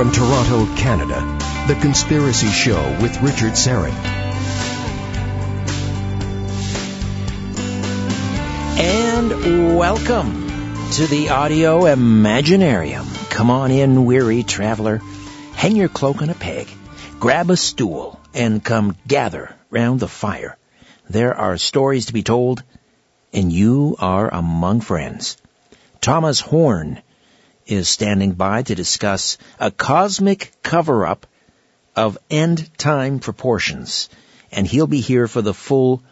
From Toronto, Canada, The Conspiracy Show with Richard Syrett. And welcome to the Audio Imaginarium. Come on in, weary traveler. Hang your cloak on a peg, grab a stool, and come gather round the fire. There are stories to be told, and you are among friends. Thomas Horn is standing by to discuss a cosmic cover-up of end time proportions, and he'll be here for the full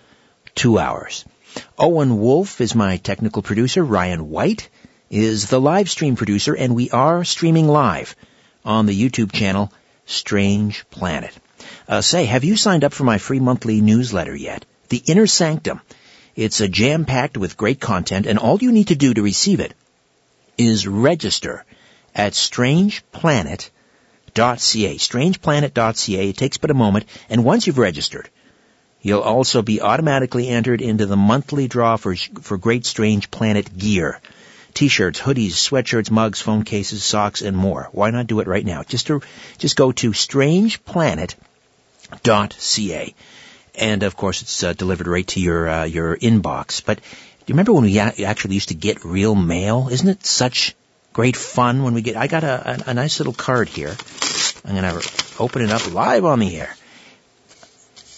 two hours. Owen Wolf is my technical producer. Ryan White is the live stream producer, and we are streaming live on the YouTube channel Strange Planet. Uh, say, have you signed up for my free monthly newsletter yet? The Inner Sanctum. It's a jam-packed with great content, and all you need to do to receive it is register at strangeplanet.ca. Strangeplanet.ca. It takes but a moment, and once you've registered, you'll also be automatically entered into the monthly draw for, for Great Strange Planet gear. T-shirts, hoodies, sweatshirts, mugs, phone cases, socks, and more. Why not do it right now? Just to, just go to strangeplanet.ca. And of course, it's uh, delivered right to your uh, your inbox. But you remember when we actually used to get real mail? Isn't it such great fun when we get? I got a, a, a nice little card here. I'm gonna open it up live on the air.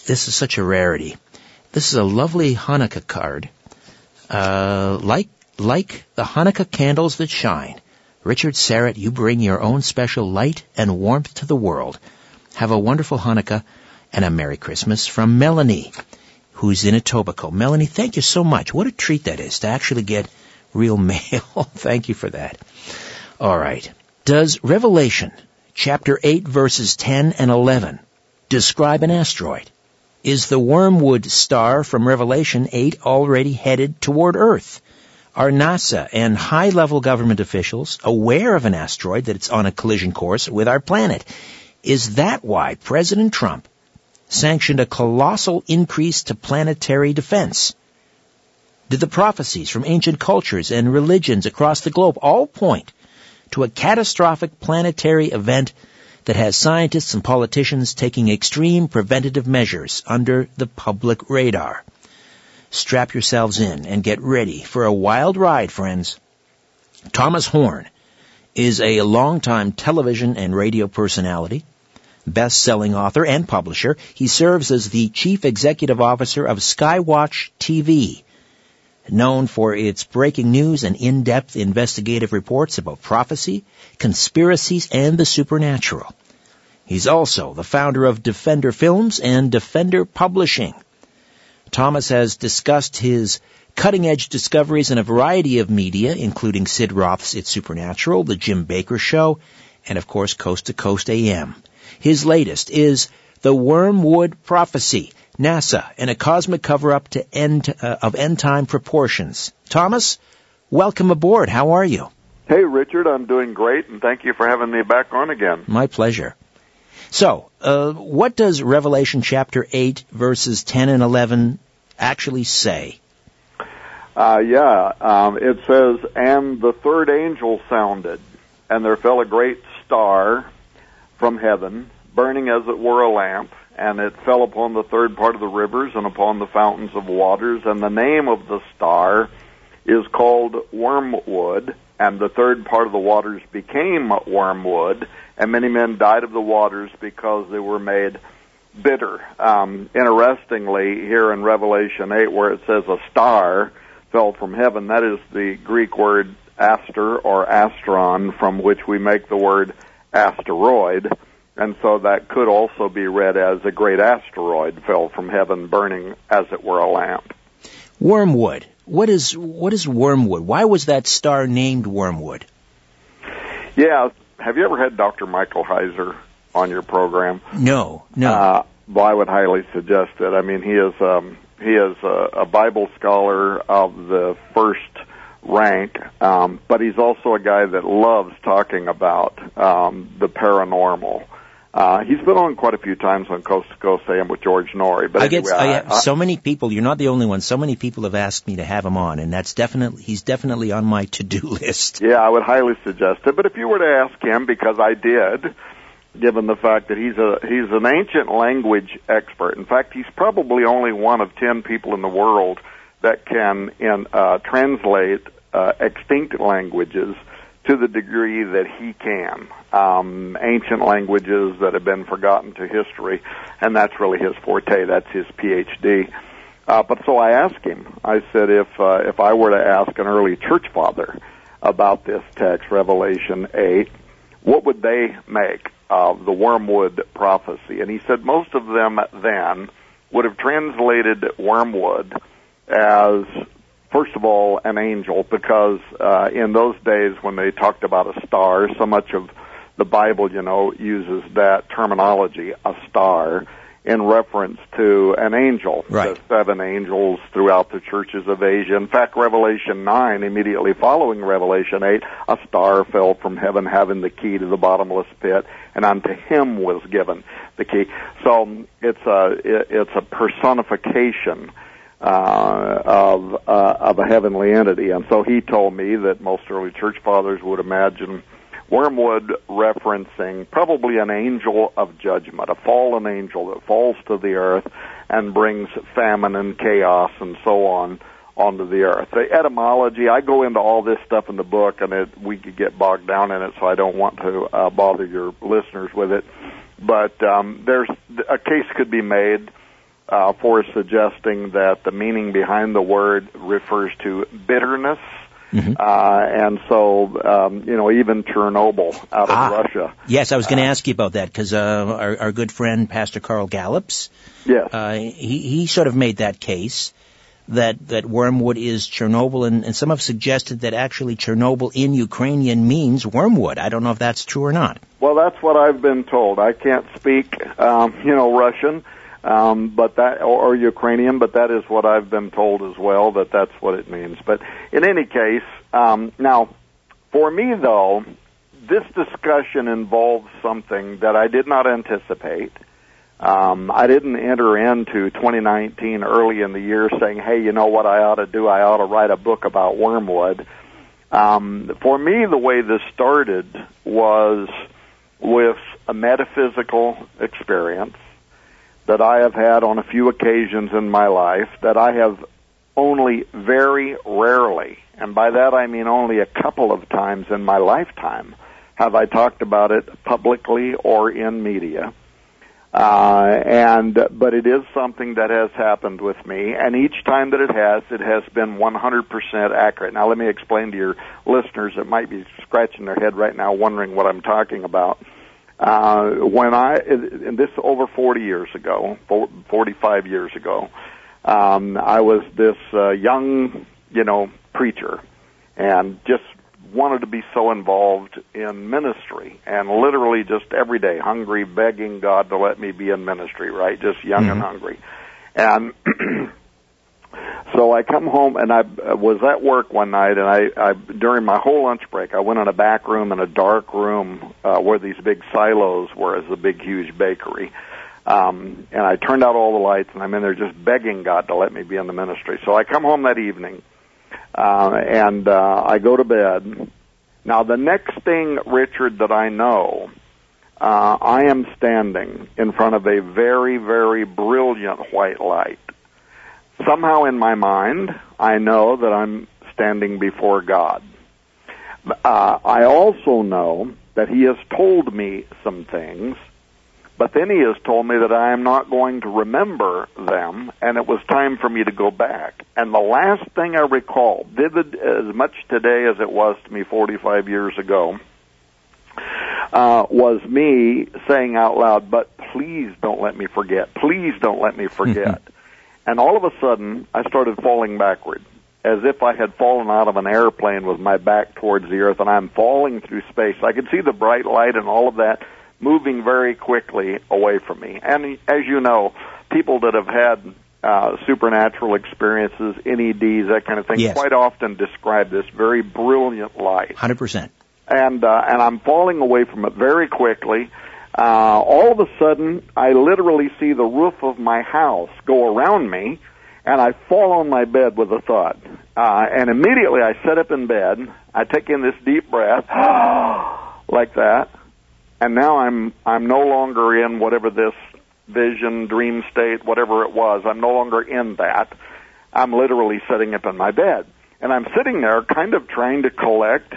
This is such a rarity. This is a lovely Hanukkah card. Uh, like like the Hanukkah candles that shine. Richard Syrett, you bring your own special light and warmth to the world. Have a wonderful Hanukkah and a Merry Christmas from Melanie who's in Etobicoke. Melanie, thank you so much. What a treat that is to actually get real mail. thank you for that. All right. Does Revelation chapter 8 verses 10 and 11 describe an asteroid? Is the Wormwood star from Revelation 8 already headed toward Earth? Are NASA and high-level government officials aware of an asteroid that it's on a collision course with our planet? Is that why President Trump sanctioned a colossal increase to planetary defense. Did the prophecies from ancient cultures and religions across the globe all point to a catastrophic planetary event that has scientists and politicians taking extreme preventative measures under the public radar? Strap yourselves in and get ready for a wild ride, friends. Thomas Horn is a longtime television and radio personality best-selling author and publisher. He serves as the chief executive officer of Skywatch TV, known for its breaking news and in-depth investigative reports about prophecy, conspiracies, and the supernatural. He's also the founder of Defender Films and Defender Publishing. Thomas has discussed his cutting-edge discoveries in a variety of media, including Sid Roth's It's Supernatural, The Jim Bakker Show, and of course Coast to Coast AM. His latest is The Wormwood Prophecy, NASA, and a cosmic cover-up to end, uh, of end-time proportions. Thomas, welcome aboard. How are you? Hey, Richard. I'm doing great, and thank you for having me back on again. My pleasure. So, uh, what does Revelation chapter 8, verses 10 and 11 actually say? Uh, yeah, um, it says, And the third angel sounded, and there fell a great star from heaven, burning as it were a lamp, and it fell upon the third part of the rivers and upon the fountains of waters. And the name of the star is called Wormwood, and the third part of the waters became wormwood, and many men died of the waters because they were made bitter. Um, interestingly, here in Revelation 8, where it says a star fell from heaven, that is the Greek word aster or astron, from which we make the word asteroid, and so that could also be read as a great asteroid fell from heaven, burning as it were a lamp. Wormwood. What is what is wormwood? Why was that star named Wormwood? Yeah, have you ever had Dr. Michael Heiser on your program? No, no. Uh, well, I would highly suggest it. I mean, he is um, he is a, a Bible scholar of the first rank, um, but he's also a guy that loves talking about um, the paranormal. Uh, he's been on quite a few times on Coast to Coast AM with George Noory. But I get anyway, I have so many people. You're not the only one. So many people have asked me to have him on, and that's definitely he's definitely on my to-do list. Yeah, I would highly suggest it. But if you were to ask him, because I did, given the fact that he's a he's an ancient language expert. In fact, he's probably only one of ten people in the world that can in, uh, translate uh, extinct languages to the degree that he can. Um, ancient languages that have been forgotten to history, and that's really his forte. That's his PhD. Uh, but so I asked him. I said, if uh, if I were to ask an early church father about this text, Revelation eight, what would they make of the wormwood prophecy? And he said most of them then would have translated wormwood as first of all, an angel, because uh, in those days when they talked about a star, so much of the Bible, you know, uses that terminology, a star, in reference to an angel. Right. The seven angels throughout the churches of Asia. In fact, Revelation 9, immediately following Revelation 8, a star fell from heaven having the key to the bottomless pit, and unto him was given the key. So it's a, it's a personification uh, of uh, of a heavenly entity. And so he told me that most early church fathers would imagine wormwood referencing probably an angel of judgment, a fallen angel that falls to the earth and brings famine and chaos and so on onto the earth. The etymology, I go into all this stuff in the book, and it, we could get bogged down in it, so I don't want to uh, bother your listeners with it. But um, there's a case could be made uh, for suggesting that the meaning behind the word refers to bitterness. Mm-hmm. Uh, and so, um, you know, even Chernobyl out of Ah. Russia. Yes, I was going to ask you about that because uh, our, our good friend Pastor Carl Gallups, Yes. uh, he he sort of made that case that that wormwood is Chernobyl, and, and some have suggested that actually Chernobyl in Ukrainian means wormwood. I don't know if that's true or not. Well, that's what I've been told. I can't speak, um, you know, Russian, um, but that or, or Ukrainian, but that is what I've been told as well. That that's what it means. But in any case, um, now for me though, this discussion involves something that I did not anticipate. Um, I didn't enter into 2019 early in the year saying, "Hey, you know what I ought to do? I ought to write a book about wormwood." Um, for me, the way this started was with a metaphysical experience that I have had on a few occasions in my life that I have only very rarely, and by that I mean only a couple of times in my lifetime, have I talked about it publicly or in media. Uh, and but it is something that has happened with me, and each time that it has, it has been 100% accurate. Now, let me explain to your listeners that might be scratching their head right now, wondering what I'm talking about. Uh, when I, and this over 40 years ago, 45 years ago, um, I was this uh, young, you know, preacher, and just wanted to be so involved in ministry and literally just every day hungry begging god to let me be in ministry right? Just young and hungry. And so i come home and i was at work one night and i i during my whole lunch break i went in a back room in a dark room uh, where these big silos were as a big huge bakery um and i turned out all the lights and i'm in there just begging god to let me be in the ministry so i come home that evening uh, and uh, I go to bed. Now, the next thing, Richard, that I know, uh, I am standing in front of a very, very brilliant white light. Somehow in my mind, I know that I'm standing before God. Uh, I also know that He has told me some things but then he has told me that I am not going to remember them, and it was time for me to go back. And the last thing I recall, vivid as much today as it was to me 45 years ago, uh, was me saying out loud, but please don't let me forget. Please don't let me forget. and all of a sudden, I started falling backward. As if I had fallen out of an airplane with my back towards the earth and I'm falling through space. I could see the bright light and all of that moving very quickly away from me. And as you know, people that have had uh, supernatural experiences, NEDs, that kind of thing, Yes. quite often describe this very brilliant light. Hundred percent. And uh, and I'm falling away from it very quickly. Uh, all of a sudden, I literally see the roof of my house go around me, and I fall on my bed with a thud. Uh, and immediately I sit up in bed. I take in this deep breath, like that, and now I'm I'm no longer in whatever this vision, dream state, whatever it was. I'm no longer in that. I'm literally sitting up in my bed, and I'm sitting there, kind of trying to collect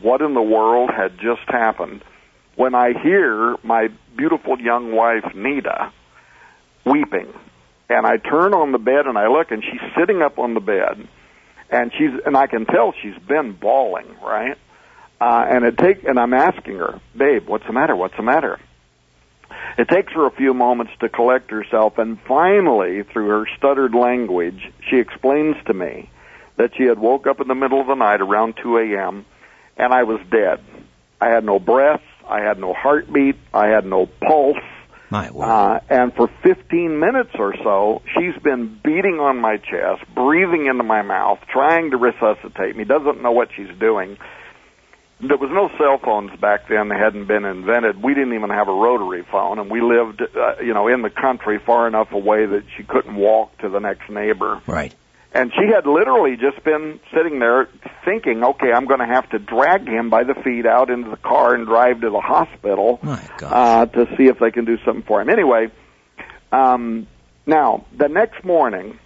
what in the world had just happened when I hear my beautiful young wife, Nita, weeping. And I turn on the bed and I look and she's sitting up on the bed and she's, and I can tell she's been bawling, right? Uh, and it take, and I'm asking her, babe, what's the matter? What's the matter? It takes her a few moments to collect herself and finally, through her stuttered language, she explains to me that she had woke up in the middle of the night around 2 a.m. and I was dead. I had no breath. I had no heartbeat. I had no pulse. My word. Uh, and for 15 minutes or so, she's been beating on my chest, breathing into my mouth, trying to resuscitate me, doesn't know what she's doing. There was no cell phones back then; they hadn't been invented. We didn't even have a rotary phone, and we lived, uh, you know, in the country far enough away that she couldn't walk to the next neighbor. right. And she had literally just been sitting there thinking, okay, I'm going to have to drag him by the feet out into the car and drive to the hospital uh, to see if they can do something for him. Anyway, um, now, the next morning,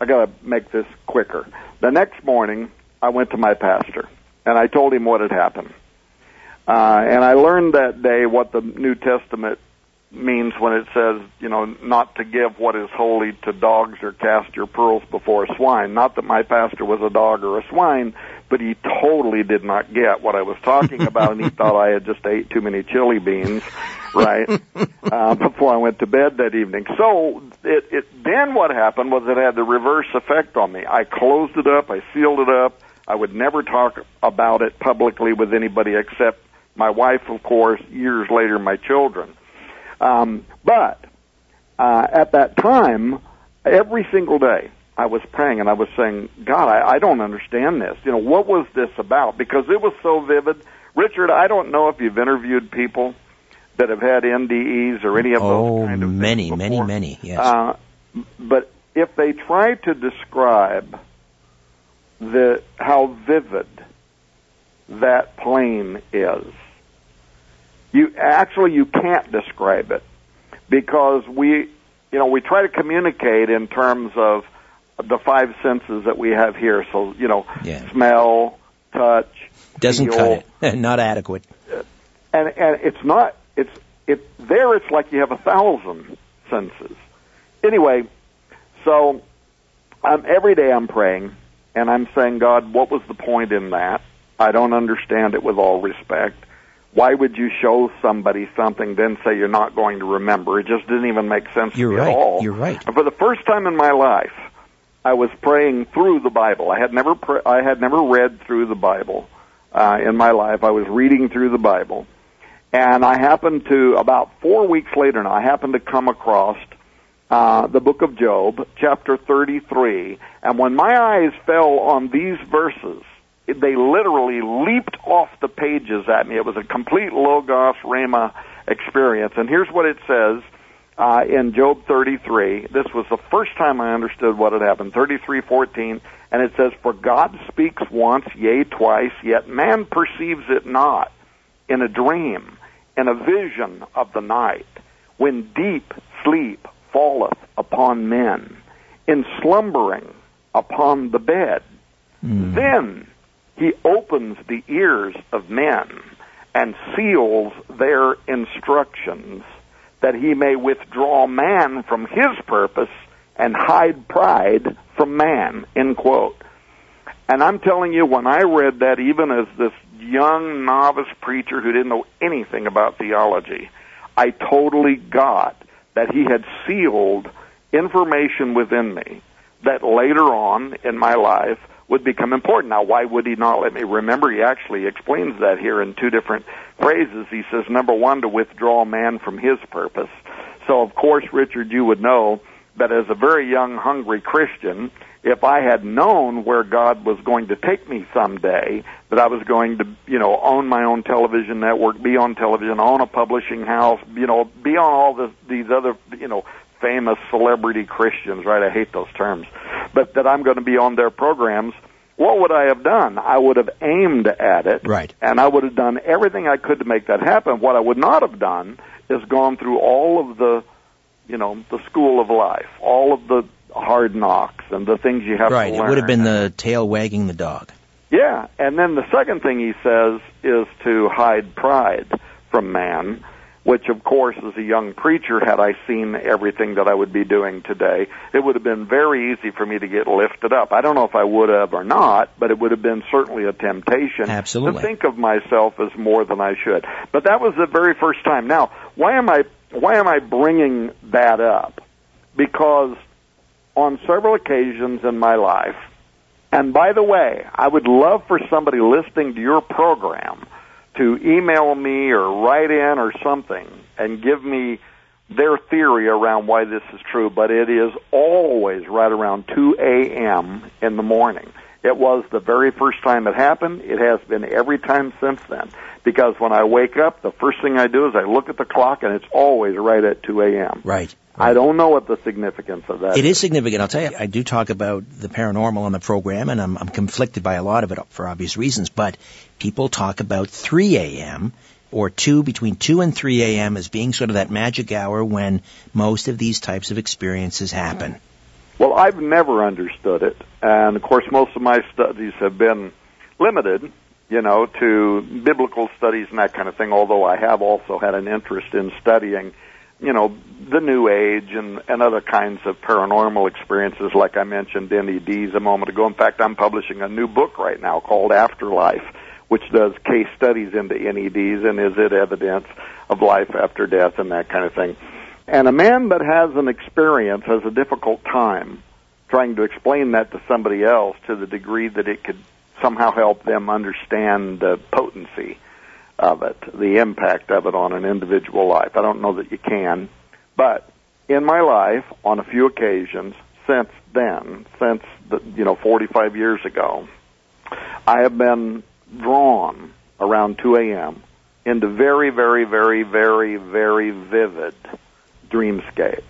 I got to make this quicker. The next morning, I went to my pastor and I told him what had happened. Uh, and I learned that day what the New Testament means when it says, you know, not to give what is holy to dogs or cast your pearls before swine. Not that my pastor was a dog or a swine, but he totally did not get what I was talking about, and he thought I had just ate too many chili beans, right? uh, before I went to bed that evening. So it, it then what happened was it had the reverse effect on me. I closed it up, I sealed it up. I would never talk about it publicly with anybody except my wife, of course. Years later, my children. Um, but uh, at that time, every single day, I was praying and I was saying, God, I, I don't understand this. You know, what was this about? Because it was so vivid. Richard, I don't know if you've interviewed people that have had NDEs or any of oh, those kind of many, things many, before. many. Yes. Uh, but if they try to describe the how vivid that plane is, you actually you can't describe it because we, you know, we try to communicate in terms of the five senses that we have here. So you know, Yeah. smell, touch, Doesn't feel, cut it. Not adequate. and and it's not it's it there it's like you have a thousand senses anyway so um every day i'm praying and i'm saying god what was the point in that i don't understand it with all respect why would you show somebody something then say you're not going to remember? It just didn't even make sense You're to me right. at all. You're right. and for the first time in my life i was praying through the bible. I had never pr- i had never read through the bible uh, in my life. I was reading through the bible. And I happened to about four weeks later now I happened to come across uh, the book of Job, chapter 33, and when my eyes fell on these verses, they literally leaped off the pages at me. It was a complete logos rama experience, and here's what it says uh, in Job 33. This was the first time I understood what had happened. 33:14, and it says, "For God speaks once, yea, twice, yet man perceives it not." in a dream, in a vision of the night, when deep sleep falleth upon men, in slumbering upon the bed. Then he opens the ears of men and seals their instructions, that he may withdraw man from his purpose and hide pride from man. End quote. And I'm telling you, when I read that, even as this young novice preacher who didn't know anything about theology, I totally got that he had sealed information within me that later on in my life would become important. Now, why would he not let me remember? He actually explains that here in two different phrases. He says, number one, to withdraw man from his purpose. So, of course, Richard, you would know that as a very young, hungry Christian, if I had known where God was going to take me someday, that I was going to, you know, own my own television network, be on television, own a publishing house, you know, be on all this, these other, you know, famous celebrity Christians, right? I hate those terms. But that I'm going to be on their programs, what would I have done? I would have aimed at it. Right. And I would have done everything I could to make that happen. What I would not have done is gone through all of the, you know, the school of life, all of the hard knocks and the things you have right. to learn. Right. It would have been the tail wagging the dog. Yeah, and then the second thing he says is to hide pride from man, which of course as a young preacher had I seen everything that I would be doing today, it would have been very easy for me to get lifted up. I don't know if I would have or not, but it would have been certainly a temptation Absolutely. to think of myself as more than I should. But that was the very first time. Now, why am I why am I bringing that up? Because on several occasions in my life, and by the way, I would love for somebody listening to your program to email me or write in or something and give me their theory around why this is true, but it is always right around 2 a.m. in the morning. It was the very first time it happened. It has been every time since then. Because when I wake up, the first thing I do is I look at the clock and it's always right at 2 a.m. Right. I don't know what the significance of that It is significant. I'll tell you, I do talk about the paranormal on the program, and I'm, I'm conflicted by a lot of it for obvious reasons. But people talk about 3 a.m. or 2 between 2 and 3 a.m. as being sort of that magic hour when most of these types of experiences happen. Well, I've never understood it, and of course, most of my studies have been limited, you know, to biblical studies and that kind of thing. Although I have also had an interest in studying, you know, the New Age and and other kinds of paranormal experiences, like I mentioned NEDs a moment ago. In fact, I'm publishing a new book right now called Afterlife, which does case studies into NEDs and is it evidence of life after death and that kind of thing. And a man that has an experience has a difficult time trying to explain that to somebody else to the degree that it could somehow help them understand the potency of it, the impact of it on an individual life. I don't know that you can, but in my life, on a few occasions since then, since the, you know 45 years ago, I have been drawn around 2 a.m. into very, very, very, very, very vivid dreamscape.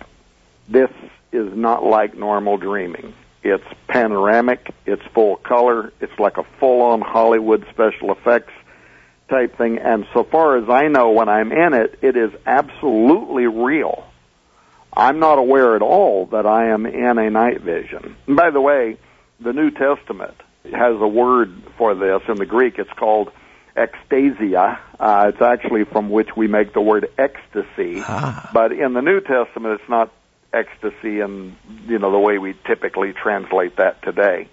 This is not like normal dreaming. It's panoramic, it's full color, it's like a full on Hollywood special effects type thing, and so far as I know when I'm in it, it is absolutely real. I'm not aware at all that I am in a night vision. And by the way, the New Testament has a word for this in the Greek. It's called ecstasia. Uh, it's actually from which we make the word ecstasy. Ah. But in the New Testament, it's not ecstasy in you know the way we typically translate that today.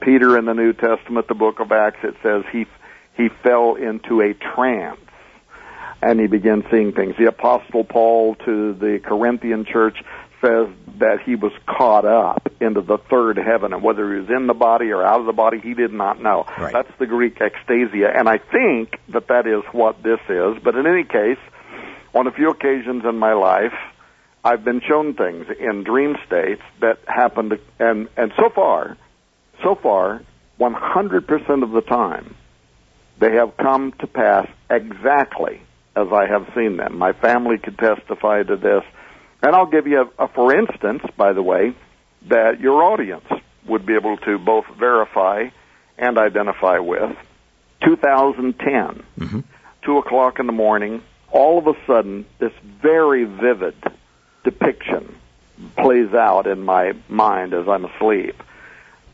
Peter in the New Testament, the book of Acts, it says he he fell into a trance and he began seeing things. The apostle Paul to the Corinthian church says that he was caught up into the third heaven and whether he was in the body or out of the body he did not know. Right. That's the Greek ecstasia and I think that that is what this is, but in any case, on a few occasions in my life, I've been shown things in dream states that happened and and so far, so far, 100% of the time they have come to pass exactly as I have seen them. My family could testify to this. And I'll give you a, a for instance, by the way, that your audience would be able to both verify and identify with. 2010, Mm-hmm. two o'clock in the morning, all of a sudden, this very vivid depiction plays out in my mind as I'm asleep.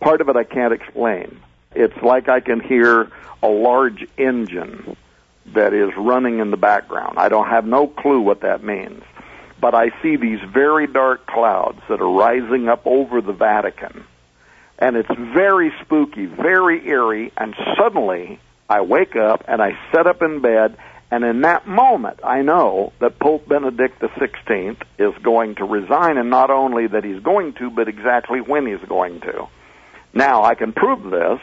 Part of it I can't explain. It's like I can hear a large engine that is running in the background. I don't have no clue what that means. But I see these very dark clouds that are rising up over the Vatican. And it's very spooky, very eerie, and suddenly I wake up and I sit up in bed and in that moment, I know that Pope Benedict XVI is going to resign, and not only that he's going to, but exactly when he's going to. Now, I can prove this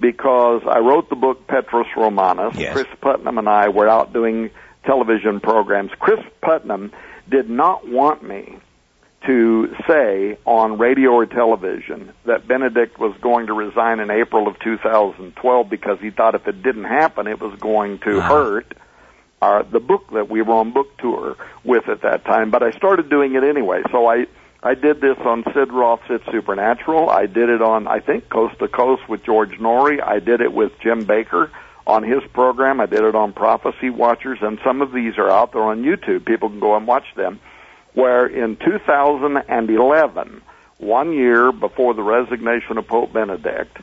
because I wrote the book Petrus Romanus. Yes. Chris Putnam and I were out doing television programs. Chris Putnam did not want me to say on radio or television that Benedict was going to resign in April of 2012 because he thought if it didn't happen, it was going to Wow. hurt uh, the book that we were on book tour with at that time. But I started doing it anyway. So I I did this on Sid Roth's It's Supernatural. I did it on I think Coast to Coast with George Noory. I did it with Jim Bakker on his program. I did it on Prophecy Watchers, and some of these are out there on YouTube. People can go and watch them. Where in 2011, one year before the resignation of Pope Benedict,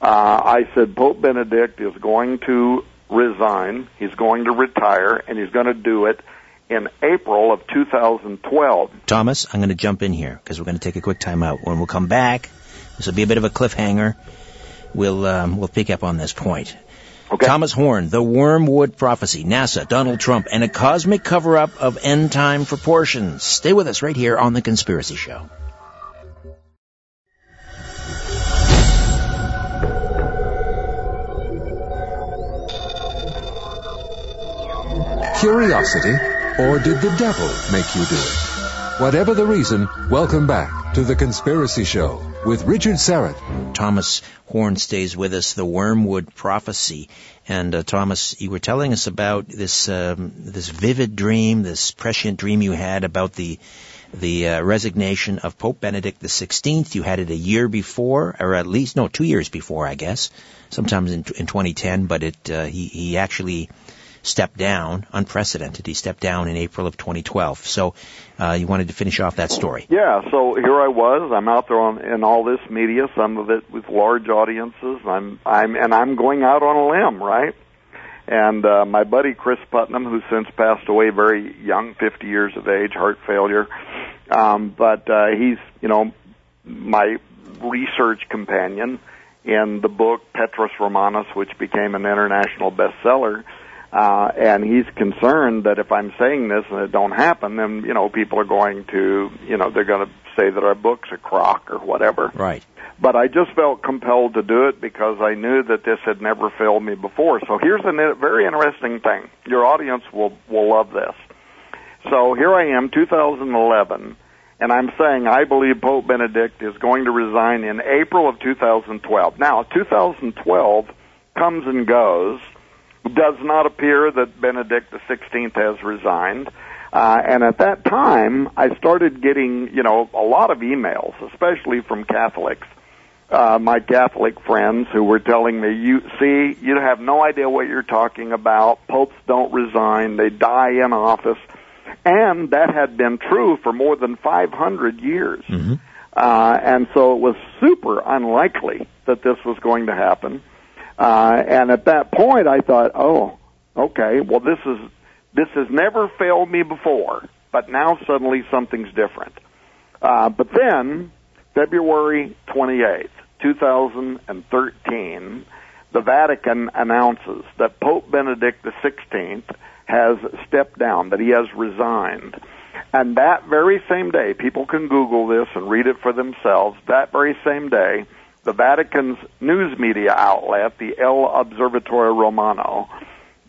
uh, I said Pope Benedict is going to resign. He's going to retire, and he's going to do it in April of 2012. Thomas, I'm going to jump in here because we're going to take a quick time out. When we'll come back, this will be a bit of a cliffhanger. We'll um, we'll pick up on this point. Okay. Thomas Horn, The Wormwood Prophecy, NASA, Donald Trump, and a cosmic cover-up of end time proportions. Stay with us right here on The Conspiracy Show. Curiosity, or did the devil make you do it? Whatever the reason, welcome back to The Conspiracy Show with Richard Syrett. Thomas Horn stays with us, The Wormwood Prophecy. And uh, Thomas, you were telling us about this um, this vivid dream, this prescient dream you had about the the uh, resignation of Pope Benedict XVI. You had it a year before, or at least no, two years before, I guess, sometimes in, in 2010. But it uh, he he actually stepped down, unprecedented. He stepped down in April of 2012. So uh, you wanted to finish off that story. Yeah, so here I was. I'm out there on in all this media, some of it with large audiences. I'm I'm and I'm going out on a limb, right? And uh, my buddy Chris Putnam, who's since passed away, very young, 50 years of age, heart failure. Um, but uh, he's you know my research companion in the book Petrus Romanus, which became an international bestseller. Uh, and he's concerned that if I'm saying this and it don't happen, then you know people are going to, you know, they're going to say that our book's a crock or whatever. Right. But I just felt compelled to do it because I knew that this had never failed me before. So here's a very interesting thing. Your audience will will love this. So here I am, 2011, and I'm saying I believe Pope Benedict is going to resign in April of 2012. Now, 2012 comes and goes does not appear that Benedict XVI has resigned. Uh, and at that time, I started getting, you know, a lot of emails, especially from Catholics, uh, my Catholic friends who were telling me, you see, you have no idea what you're talking about. Popes don't resign. They die in office. And that had been true for more than 500 years. Mm-hmm. Uh, and so it was super unlikely that this was going to happen. Uh, and at that point, I thought, oh, okay, well, this is this has never failed me before, but now suddenly something's different. Uh, but then, February 28th, 2013, the Vatican announces that Pope Benedict XVI has stepped down, that he has resigned. And that very same day, people can Google this and read it for themselves. That very same day, the Vatican's news media outlet, the El Observatorio Romano,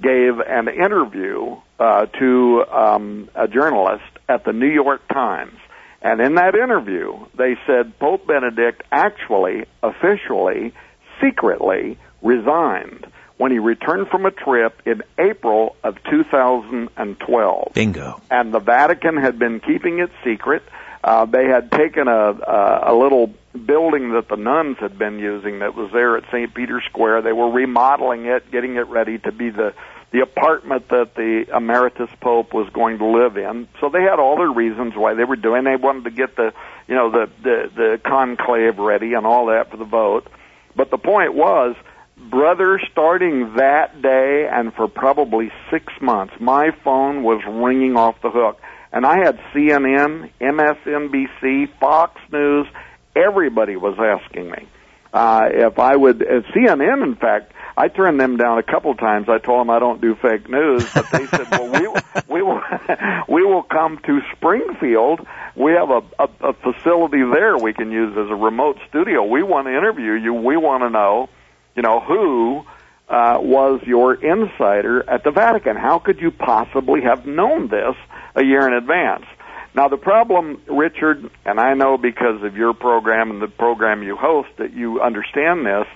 gave an interview uh, to um, a journalist at the New York Times. And in that interview, they said Pope Benedict actually, officially, secretly resigned when he returned from a trip in April of 2012 Bingo. and the Vatican had been keeping it secret. Uh, they had taken a, a a little building that the nuns had been using that was there at St. Peter's Square. They were remodeling it, getting it ready to be the the apartment that the emeritus pope was going to live in. So they had all their reasons why they were doing. They wanted to get the you know the the, the conclave ready and all that for the vote. But the point was, brother, starting that day and for probably six months, my phone was ringing off the hook. And I had CNN, MSNBC, Fox News, everybody was asking me uh, if I would. Uh, CNN, in fact, I turned them down a couple times. I told them I don't do fake news, but they said, "Well, we we will we will come to Springfield. We have a, a, a facility there we can use as a remote studio. We want to interview you. We want to know, you know, who." Uh, was your insider at the Vatican? How could you possibly have known this a year in advance? Now the problem, Richard, and I know because of your program and the program you host that you understand this,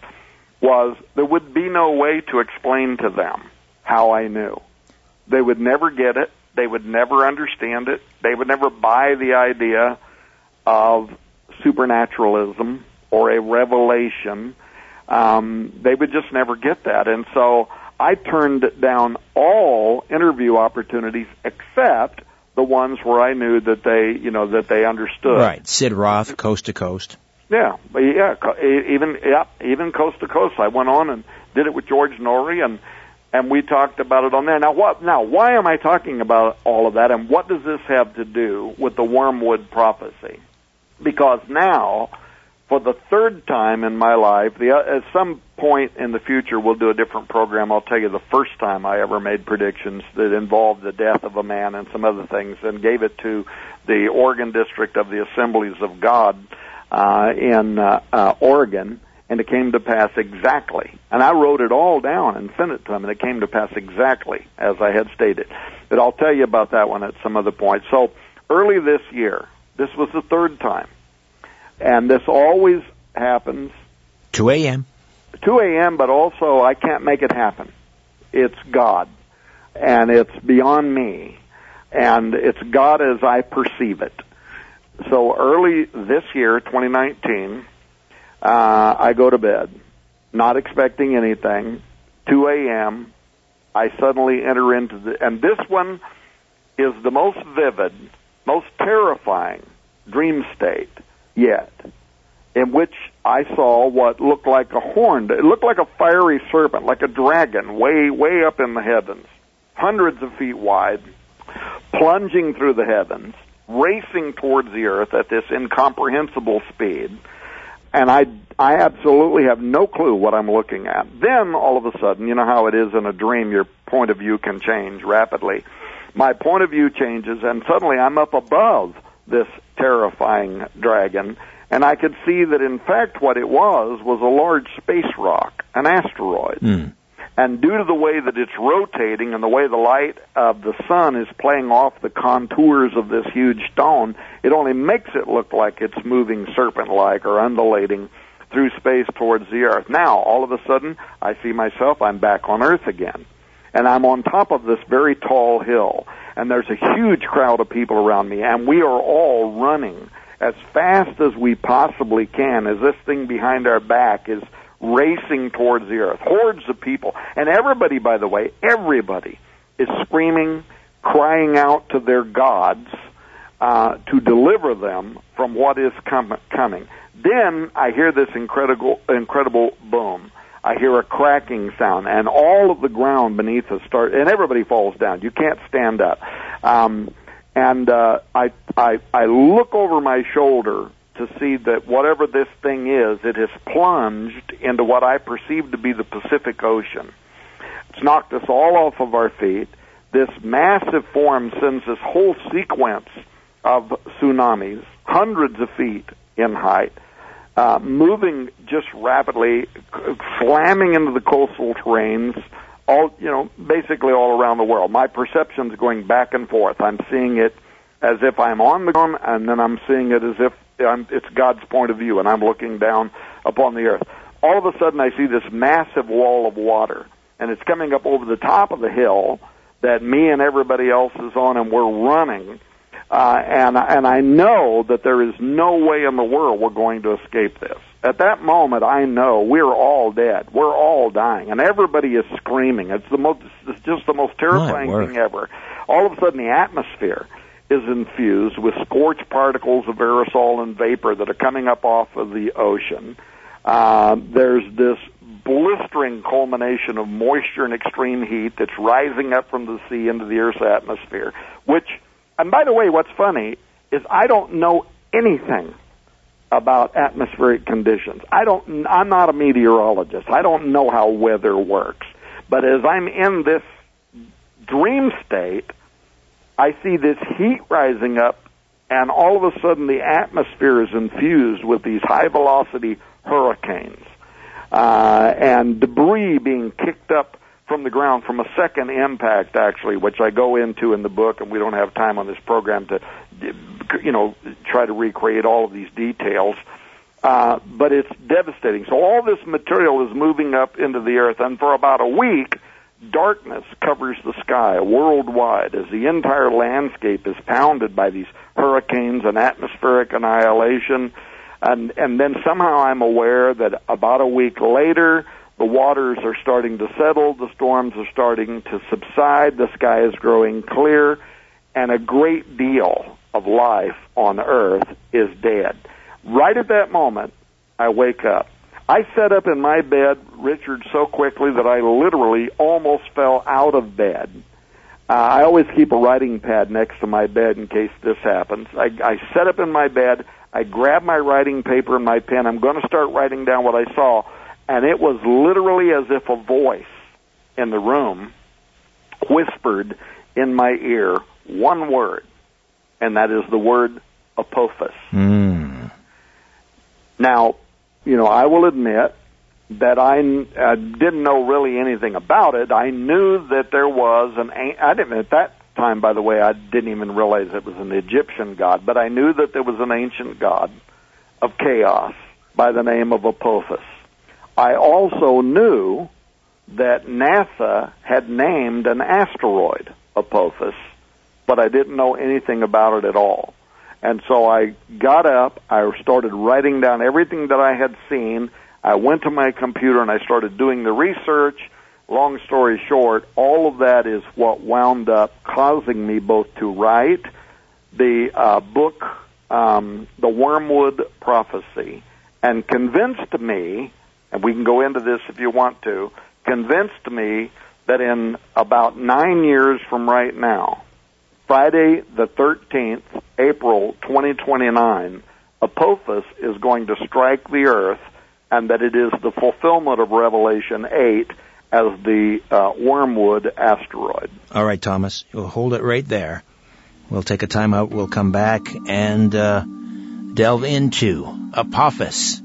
was there would be no way to explain to them how I knew. They would never get it. They would never understand it. They would never buy the idea of supernaturalism or a revelation. Um, they would just never get that. And so I turned down all interview opportunities except the ones where I knew that they, you know, that they understood. Right. Sid Roth, Coast to Coast. Yeah, but yeah, even yeah, even coast to coast. I went on and did it with George Noory, and and we talked about it on there. Now, what? Now, why am I talking about all of that, and what does this have to do with the wormwood prophecy? Because now, for the third time in my life, the, at some point in the future, we'll do a different program. I'll tell you the first time I ever made predictions that involved the death of a man and some other things, and gave it to the Oregon District of the Assemblies of God uh, in uh, uh, Oregon, and it came to pass exactly. And I wrote it all down and sent it to him, and it came to pass exactly as I had stated. But I'll tell you about that one at some other point. So early this year, this was the third time, and this always happens. 2 a.m. 2 a.m., but also I can't make it happen. It's God, and it's beyond me, and it's God as I perceive it so early this year, 2019, uh, I go to bed, not expecting anything. 2 a.m. I suddenly enter into the, and this one is the most vivid, most terrifying dream state yet, in which I saw what looked like a horn. It looked like a fiery serpent, like a dragon, way, way up in the heavens, hundreds of feet wide, plunging through the heavens racing towards the earth at this incomprehensible speed, and I I absolutely have no clue what I'm looking at. Then all of a sudden, you know how it is in a dream, your point of view can change rapidly. My point of view changes, and suddenly I'm up above this terrifying dragon, and I could see that in fact what it was was a large space rock, an asteroid. Mm. And due to the way that it's rotating and the way the light of the sun is playing off the contours of this huge stone, it only makes it look like it's moving serpent-like or undulating through space towards the earth. Now, all of a sudden, I see myself, I'm back on earth again. And I'm on top of this very tall hill. And there's a huge crowd of people around me. And we are all running as fast as we possibly can as this thing behind our back is racing towards the earth. Hordes of people. And everybody, by the way, everybody is screaming, crying out to their gods uh, to deliver them from what is com- coming. Then I hear this incredible, incredible boom. I hear a cracking sound, and all of the ground beneath us start, and everybody falls down. You can't stand up. Um, and uh, I, I, I look over my shoulder to see that whatever this thing is, it has plunged into what I perceive to be the Pacific Ocean. It's knocked us all off of our feet. This massive form sends this whole sequence of tsunamis, hundreds of feet in height, uh, moving just rapidly, slamming into the coastal terrains, all you know, basically all around the world. My perception's going back and forth. I'm seeing it as if I'm on the ground, and then I'm seeing it as if I'm, it's God's point of view, and I'm looking down upon the earth. All of a sudden, I see this massive wall of water, and it's coming up over the top of the hill that me and everybody else is on, and we're running. Uh, and and I know that there is no way in the world we're going to escape this. At that moment, I know we're all dead. We're all dying, and everybody is screaming. It's the most, it's just the most terrifying thing ever. All of a sudden, the atmosphere is infused with scorched particles of aerosol and vapor that are coming up off of the ocean. Uh, there's this blistering culmination of moisture and extreme heat that's rising up from the sea into the Earth's atmosphere. Which, and by the way, what's funny is I don't know anything about atmospheric conditions. I don't. I'm not a meteorologist. I don't know how weather works. But as I'm in this dream state, I see this heat rising up, and all of a sudden the atmosphere is infused with these high velocity hurricanes, uh, and debris being kicked up from the ground from a second impact, actually, which I go into in the book, and we don't have time on this program to, you know, try to recreate all of these details. Uh, but it's devastating. So all this material is moving up into the earth, and for about a week, darkness covers the sky worldwide as the entire landscape is pounded by these hurricanes and atmospheric annihilation. And, and then somehow I'm aware that about a week later, the waters are starting to settle, the storms are starting to subside, the sky is growing clear, and a great deal of life on earth is dead. Right at that moment, I wake up. I sat up in my bed, Richard, so quickly that I literally almost fell out of bed. Uh, I always keep a writing pad next to my bed in case this happens. I, I sat up in my bed. I grabbed my writing paper and my pen. I'm going to start writing down what I saw. And it was literally as if a voice in the room whispered in my ear one word, and that is the word Apophis. Mm. Now, you know, I will admit that I uh, didn't know really anything about it. I knew that there was an. I didn't at that time, by the way, I didn't even realize it was an Egyptian god, but I knew that there was an ancient god of chaos by the name of Apophis. I also knew that NASA had named an asteroid Apophis, but I didn't know anything about it at all. And so I got up, I started writing down everything that I had seen. I went to my computer and I started doing the research. Long story short, all of that is what wound up causing me both to write the uh, book, um, The Wormwood Prophecy, and convinced me, and we can go into this if you want to, convinced me that in about nine years from right now, Friday the 13th, April 2029, Apophis is going to strike the earth and that it is the fulfillment of Revelation 8 as the uh, Wormwood asteroid. All right, Thomas, you'll hold it right there. We'll take a time out. We'll come back and uh, delve into Apophis.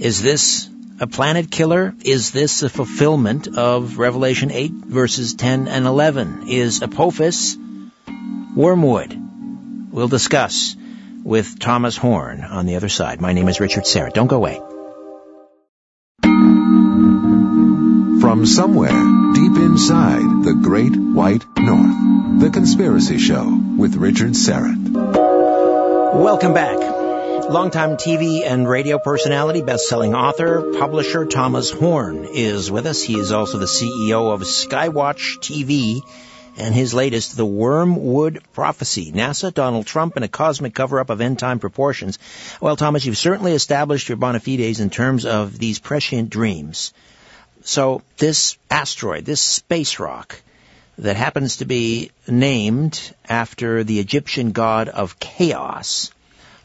Is this a planet killer? Is this a fulfillment of Revelation 8 verses 10 and 11? Is Apophis Wormwood. We'll discuss with Thomas Horn on the other side. My name is Richard Syrett. Don't go away. From somewhere deep inside the great white north, The Conspiracy Show with Richard Syrett. Welcome back. Longtime TV and radio personality, best-selling author, publisher Thomas Horn is with us. He is also the CEO of Skywatch TV and his latest, The Wormwood Prophecy, NASA, Donald Trump, and a cosmic cover-up of end-time proportions. Well, Thomas, you've certainly established your bona fides in terms of these prescient dreams. So this asteroid, this space rock, that happens to be named after the Egyptian god of chaos.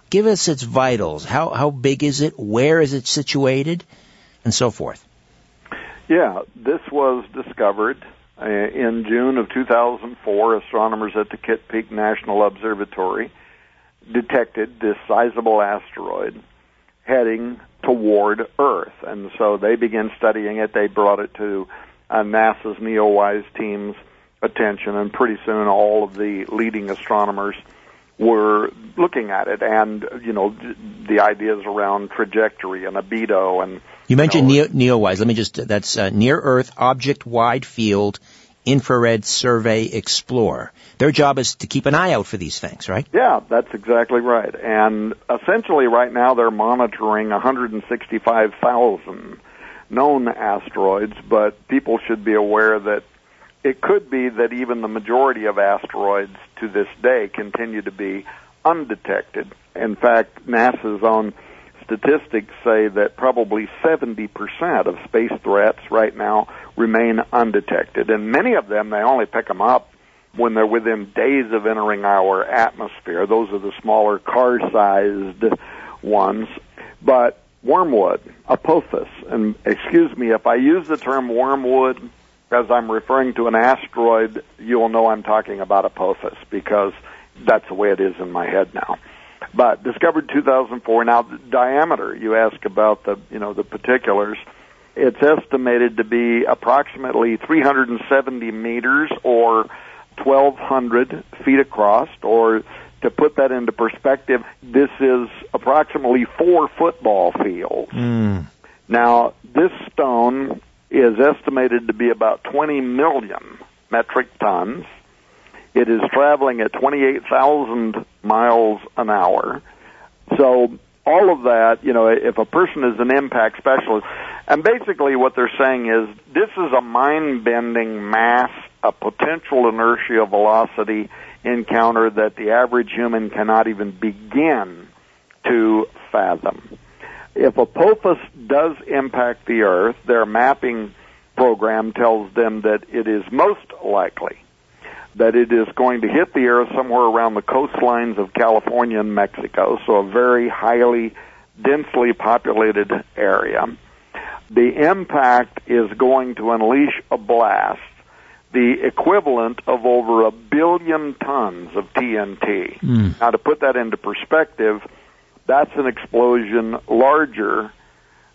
Give us its vitals. How, how big is it? Where is it situated? And so forth. Yeah, this was discovered uh, in June of 2004, astronomers at the Kitt Peak National Observatory detected this sizable asteroid heading toward Earth. And so they began studying it. They brought it to uh, NASA's NEOWISE team's attention, and pretty soon all of the leading astronomers were looking at it and you know the ideas around trajectory and albedo and you mentioned you know, Neo, NEOWISE. Let me just that's uh, Near Earth Object Wide Field Infrared Survey Explorer. Their job is to keep an eye out for these things, right? Yeah, that's exactly right. And essentially, right now they're monitoring 165,000 known asteroids, but people should be aware that it could be that even the majority of asteroids to this day continue to be undetected. In fact, NASA's own statistics say that probably 70% of space threats right now remain undetected. And many of them, they only pick them up when they're within days of entering our atmosphere. Those are the smaller car-sized ones. But wormwood, apophis, and excuse me, if I use the term wormwood as I'm referring to an asteroid, you'll know I'm talking about Apophis because that's the way it is in my head now. But discovered 2004. Now the diameter, you ask about the you know the particulars. it's estimated to be approximately 370 meters or 1,200 feet across, or to put that into perspective, this is approximately four football fields. Mm. Now, this stone is estimated to be about 20 million metric tons. It is traveling at 28,000 miles an hour. So all of that, you know, if a person is an impact specialist, and basically what they're saying is this is a mind-bending mass, a potential inertia velocity encounter that the average human cannot even begin to fathom. If Apophis does impact the Earth, their mapping program tells them that it is most likely that it is going to hit the Earth somewhere around the coastlines of California and Mexico, so a very highly, densely populated area. The impact is going to unleash a blast, the equivalent of over a billion tons of TNT. Mm. Now, to put that into perspective, that's an explosion larger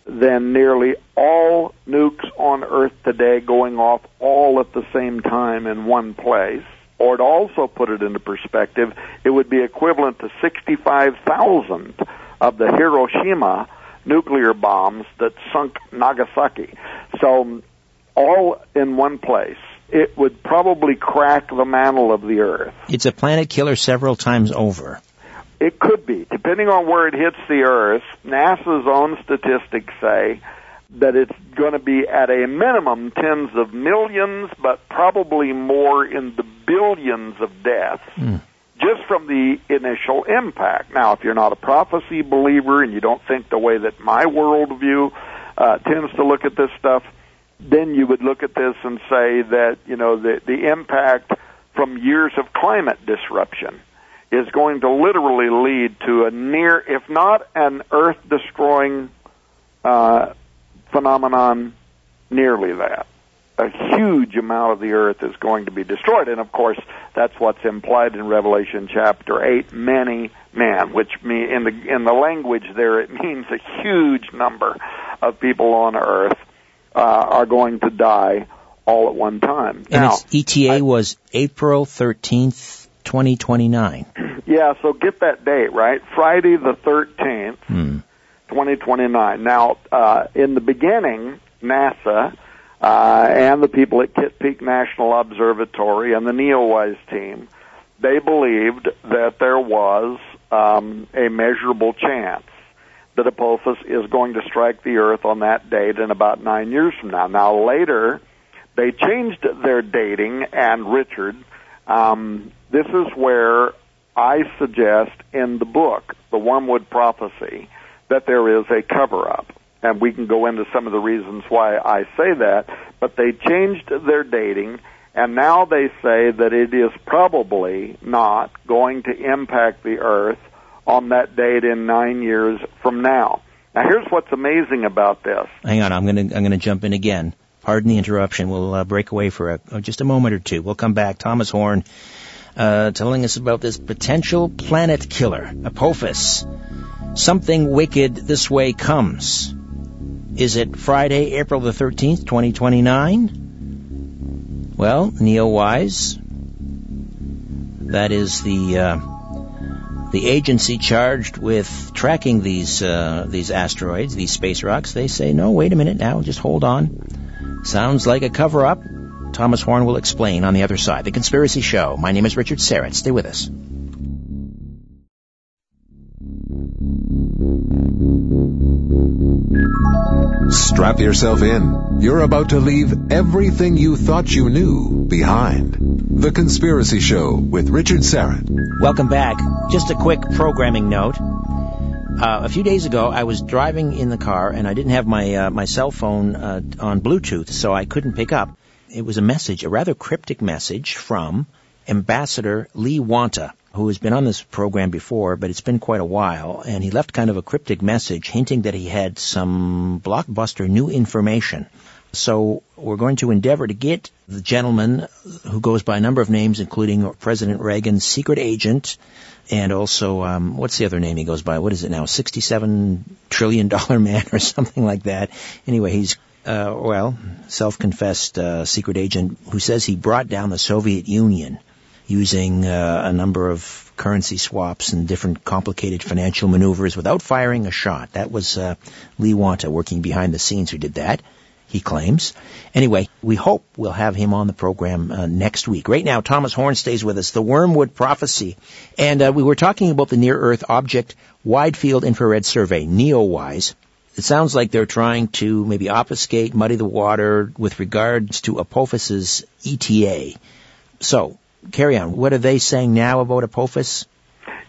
than nearly all nukes on Earth today going off all at the same time in one place. Or to also put it into perspective, it would be equivalent to 65,000 of the Hiroshima nuclear bombs that sunk Nagasaki. So, all in one place. It would probably crack the mantle of the Earth. It's a planet killer several times over. It could be, depending on where it hits the Earth. NASA's own statistics say that it's going to be at a minimum tens of millions, but probably more in the billions of deaths. Mm. Just from the initial impact. Now, if you're not a prophecy believer and you don't think the way that my worldview uh, tends to look at this stuff, then you would look at this and say that you know the the impact from years of climate disruption is going to literally lead to a near, if not an earth destroying uh, phenomenon, nearly that. A huge amount of the earth is going to be destroyed, and of course, that's what's implied in Revelation chapter eight. Many men, which me in the in the language there, it means a huge number of people on earth uh, are going to die all at one time. And now, its ETA I- was April 13th, 2029. Yeah, so get that date, right? Friday the 13th, Hmm. 2029. Now, uh, in the beginning, NASA uh, and the people at Kitt Peak National Observatory and the NEOWISE team, they believed that there was um, a measurable chance that Apophis is going to strike the Earth on that date in about nine years from now. Now, later, they changed their dating, and Richard, um, this is where I suggest in the book, The Wormwood Prophecy, that there is a cover up. And we can go into some of the reasons why I say that, but they changed their dating, and now they say that it is probably not going to impact the Earth on that date in nine years from now. Now, here's what's amazing about this. Hang on, I'm to I'm to jump in again. Pardon the interruption. We'll uh, break away for a, oh, just a moment or two. We'll come back. Thomas Horn uh, telling us about this potential planet killer, Apophis. Something wicked this way comes. Is it Friday, April the 13th, 2029? Well, NeoWise, that is the uh, the agency charged with tracking these uh, these asteroids, these space rocks. They say, no, wait a minute now, just hold on. Sounds like a cover up. Thomas Horn will explain on the other side. The Conspiracy Show. My name is Richard Syrett. Stay with us. Strap yourself in. You're about to leave everything you thought you knew behind. The Conspiracy Show with Richard Syrett. Welcome back. Just a quick programming note. Uh, a few days ago, I was driving in the car and I didn't have my uh, my cell phone uh, on Bluetooth, so I couldn't pick up. It was a message, a rather cryptic message from Ambassador Lee Wanta, who has been on this program before, but it's been quite a while, and he left kind of a cryptic message hinting that he had some blockbuster new information. So we're going to endeavor to get the gentleman who goes by a number of names, including President Reagan's secret agent, and also um, what's the other name he goes by? What is it now? Sixty-seven trillion dollar man or something like that. Anyway, he's uh, well, self-confessed uh, secret agent who says he brought down the Soviet Union using uh, a number of currency swaps and different complicated financial maneuvers without firing a shot. That was uh, Lee Wanta working behind the scenes who did that. He claims. Anyway, we hope we'll have him on the program uh, next week. Right now, Thomas Horn stays with us. The Wormwood Prophecy, and uh, we were talking about the Near Earth Object Wide Field Infrared Survey, NEOWISE. It sounds like they're trying to maybe obfuscate, muddy the water with regards to Apophis's ETA. So, carry on. What are they saying now about Apophis?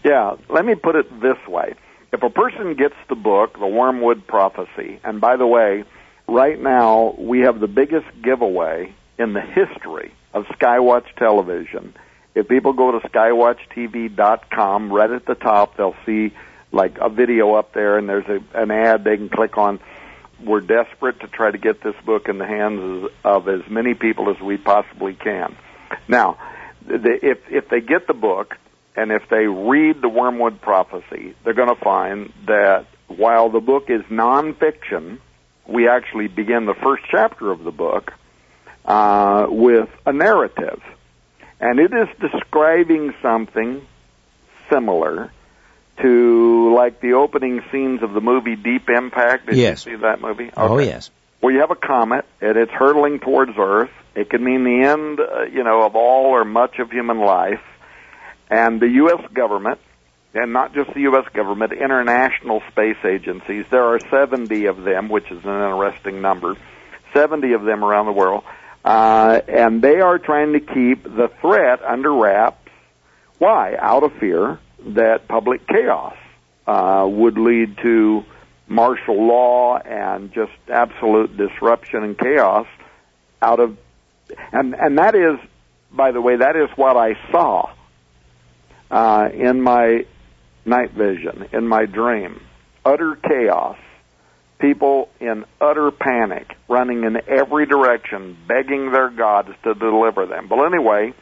Yeah, let me put it this way. If a person gets the book, The Wormwood Prophecy, and by the way, right now we have the biggest giveaway in the history of Skywatch television. If people go to skywatchtv.com, right at the top, they'll see like a video up there and there's a, an ad they can click on. We're desperate to try to get this book in the hands of as many people as we possibly can. Now, if if they get the book and if they read the Wormwood Prophecy, they're going to find that while the book is nonfiction, we actually begin the first chapter of the book uh, with a narrative, and it is describing something similar to like the opening scenes of the movie Deep Impact. Did yes. you see that movie? Okay. Oh yes. Well, you have a comet and it's hurtling towards Earth. It could mean the end, uh, you know, of all or much of human life. And the U.S. government, and not just the U.S. government, international space agencies, there are 70 of them, which is an interesting number, 70 of them around the world, uh, and they are trying to keep the threat under wraps. Why? Out of fear that public chaos uh, would lead to martial law and just absolute disruption and chaos out of and and that is by the way that is what I saw uh, in my night vision in my dream. Utter chaos. People in utter panic running in every direction begging their gods to deliver them. But anyway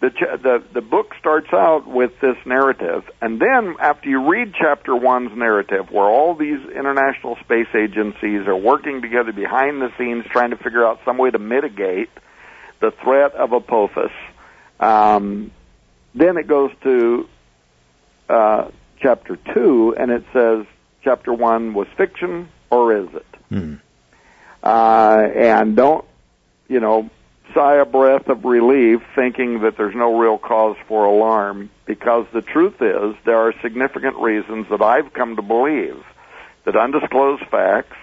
the, the the book starts out with this narrative, and then after you read chapter one's narrative, where all these international space agencies are working together behind the scenes, trying to figure out some way to mitigate the threat of Apophis, um, then it goes to uh, chapter two, and it says chapter one was fiction or is it? Hmm. Uh, and don't you know sigh a breath of relief thinking that there's no real cause for alarm because the truth is there are significant reasons that I've come to believe that undisclosed facts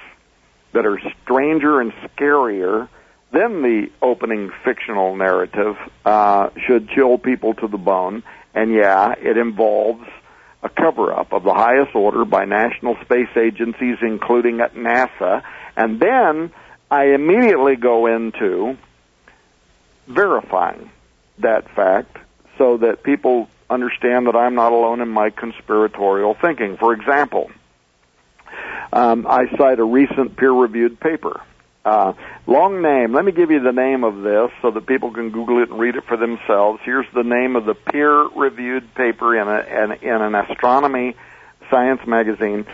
that are stranger and scarier than the opening fictional narrative uh, should chill people to the bone. And yeah, it involves a cover-up of the highest order by national space agencies, including at NASA. And then I immediately go into verifying that fact so that people understand that I'm not alone in my conspiratorial thinking. For example, um, I cite a recent peer-reviewed paper. Uh, long name. Let me give you the name of this so that people can Google it and read it for themselves. Here's the name of the peer-reviewed paper in, a, in, in an astronomy science magazine.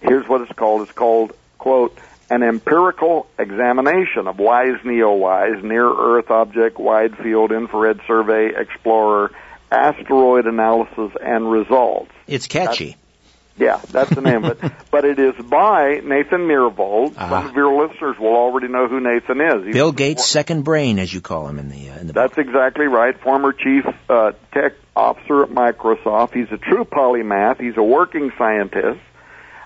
Here's what it's called. It's called, quote, an empirical examination of WISE NEOWISE, Near Earth Object Wide Field Infrared Survey Explorer, asteroid analysis and results. It's catchy. That's, yeah, that's the name of it. But it is by Nathan Myhrvold. Uh-huh. Some of your listeners will already know who Nathan is. He's Bill Gates' second brain, as you call him in the uh, in the. That's book. exactly right. Former chief uh, tech officer at Microsoft. He's a true polymath. He's a working scientist.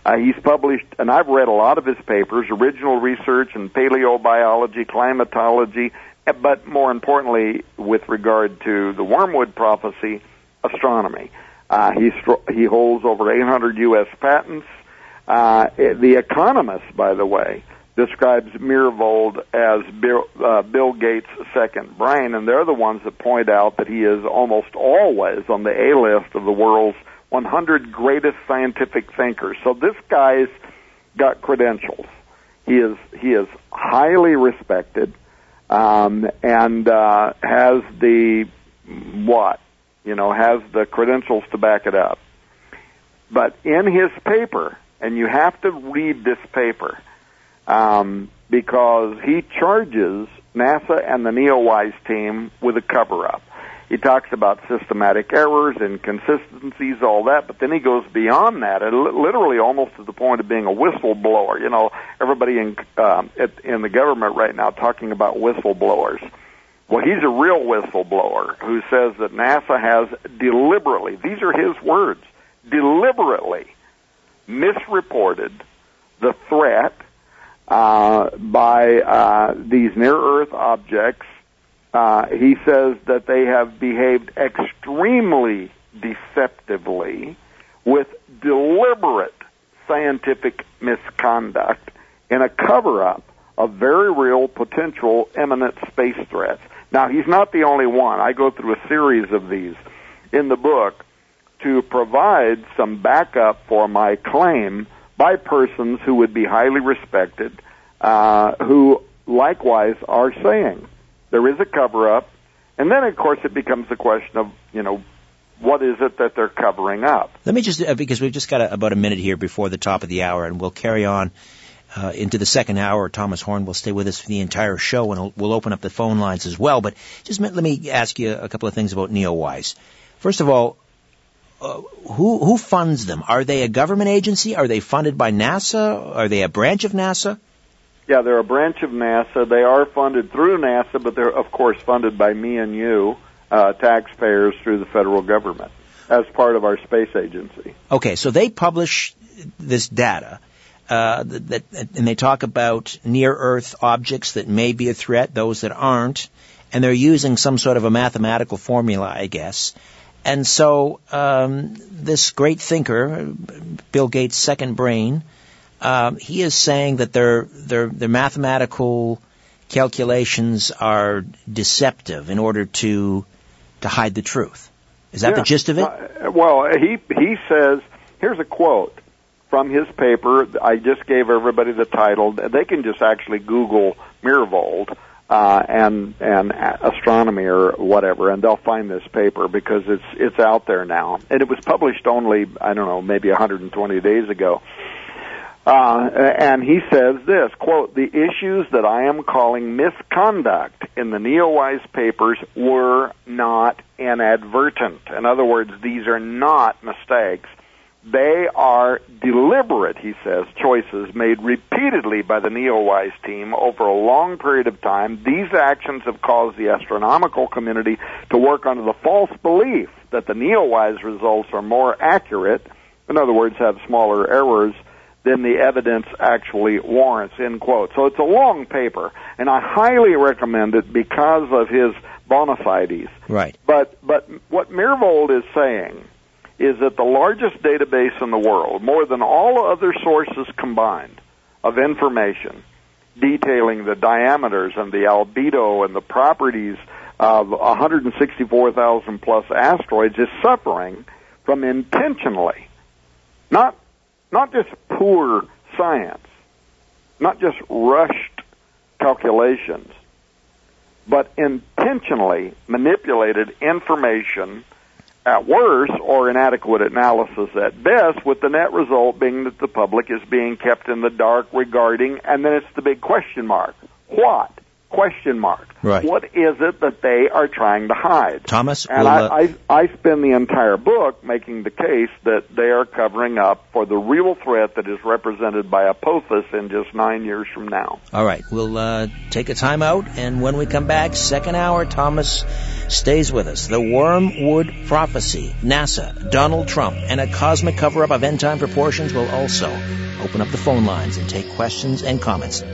Uh, he's published, and I've read a lot of his papers, original research in paleobiology, climatology, eh, but more importantly, with regard to the Wormwood prophecy, astronomy. Uh, he he holds over 800 U.S. patents. Uh, eh, the Economist, by the way, describes Myhrvold as Bill, uh, Bill Gates' second brain, and they're the ones that point out that he is almost always on the A list of the world's 100 greatest scientific thinkers. So this guy's got credentials. He is he is highly respected um, and uh, has the what you know has the credentials to back it up. But in his paper, and you have to read this paper. Um, because he charges NASA and the NeoWise team with a cover up. He talks about systematic errors, inconsistencies, all that, but then he goes beyond that, and literally almost to the point of being a whistleblower. You know, everybody in um, in the government right now talking about whistleblowers. Well, he's a real whistleblower who says that NASA has deliberately, these are his words, deliberately misreported the threat uh, by uh, these near Earth objects. Uh, he says that they have behaved extremely deceptively with deliberate scientific misconduct in a cover up of very real potential imminent space threats. Now, he's not the only one. I go through a series of these in the book to provide some backup for my claim by persons who would be highly respected, uh, who likewise are saying there is a cover up. And then, of course, it becomes the question of, you know, what is it that they're covering up? Let me just, uh, because we've just got a, about a minute here before the top of the hour, and we'll carry on uh, into the second hour. Thomas Horn will stay with us for the entire show, and we'll open up the phone lines as well. But just let me ask you a couple of things about NeoWise. First of all, uh, who who funds them? Are they a government agency? Are they funded by NASA? Are they a branch of NASA? Yeah, they're a branch of NASA. They are funded through NASA, but they're of course funded by me and you, uh, taxpayers, through the federal government as part of our space agency. Okay, so they publish this data. Uh, that, and they talk about near Earth objects that may be a threat, those that aren't, and they're using some sort of a mathematical formula, I guess. And so um, this great thinker, Bill Gates' second brain, um, he is saying that their their their mathematical calculations are deceptive in order to to hide the truth. Is that yeah. the gist of it? Uh, well, he he says here's a quote from his paper. I just gave everybody the title. They can just actually Google Myhrvold uh, and and astronomy or whatever, and they'll find this paper because it's it's out there now, and it was published only I don't know maybe 120 days ago. Uh, and he says this quote: "The issues that I am calling misconduct in the NeoWise papers were not inadvertent. In other words, these are not mistakes." They are deliberate, he says, choices made repeatedly by the NeoWise team over a long period of time. These actions have caused the astronomical community to work under the false belief that the NeoWise results are more accurate, in other words, have smaller errors than the evidence actually warrants, end quote. So it's a long paper, and I highly recommend it because of his bona fides. Right. But, but what Myhrvold is saying is that the largest database in the world, more than all other sources combined of information detailing the diameters and the albedo and the properties of 164,000 plus asteroids is suffering from intentionally, not, not just poor science, not just rushed calculations, but intentionally manipulated information at worst or inadequate analysis at best, with the net result being that the public is being kept in the dark regarding, and then it's the big question mark. What? Question mark. Right. What is it that they are trying to hide? Thomas, and we'll, I, I, I spend the entire book making the case that they are covering up for the real threat that is represented by Apophis in just nine years from now. All right, we'll uh, take a time out, and when we come back, second hour, Thomas stays with us. The Wormwood Prophecy, NASA, Donald Trump, and a cosmic cover-up of end-time proportions will also open up the phone lines and take questions and comments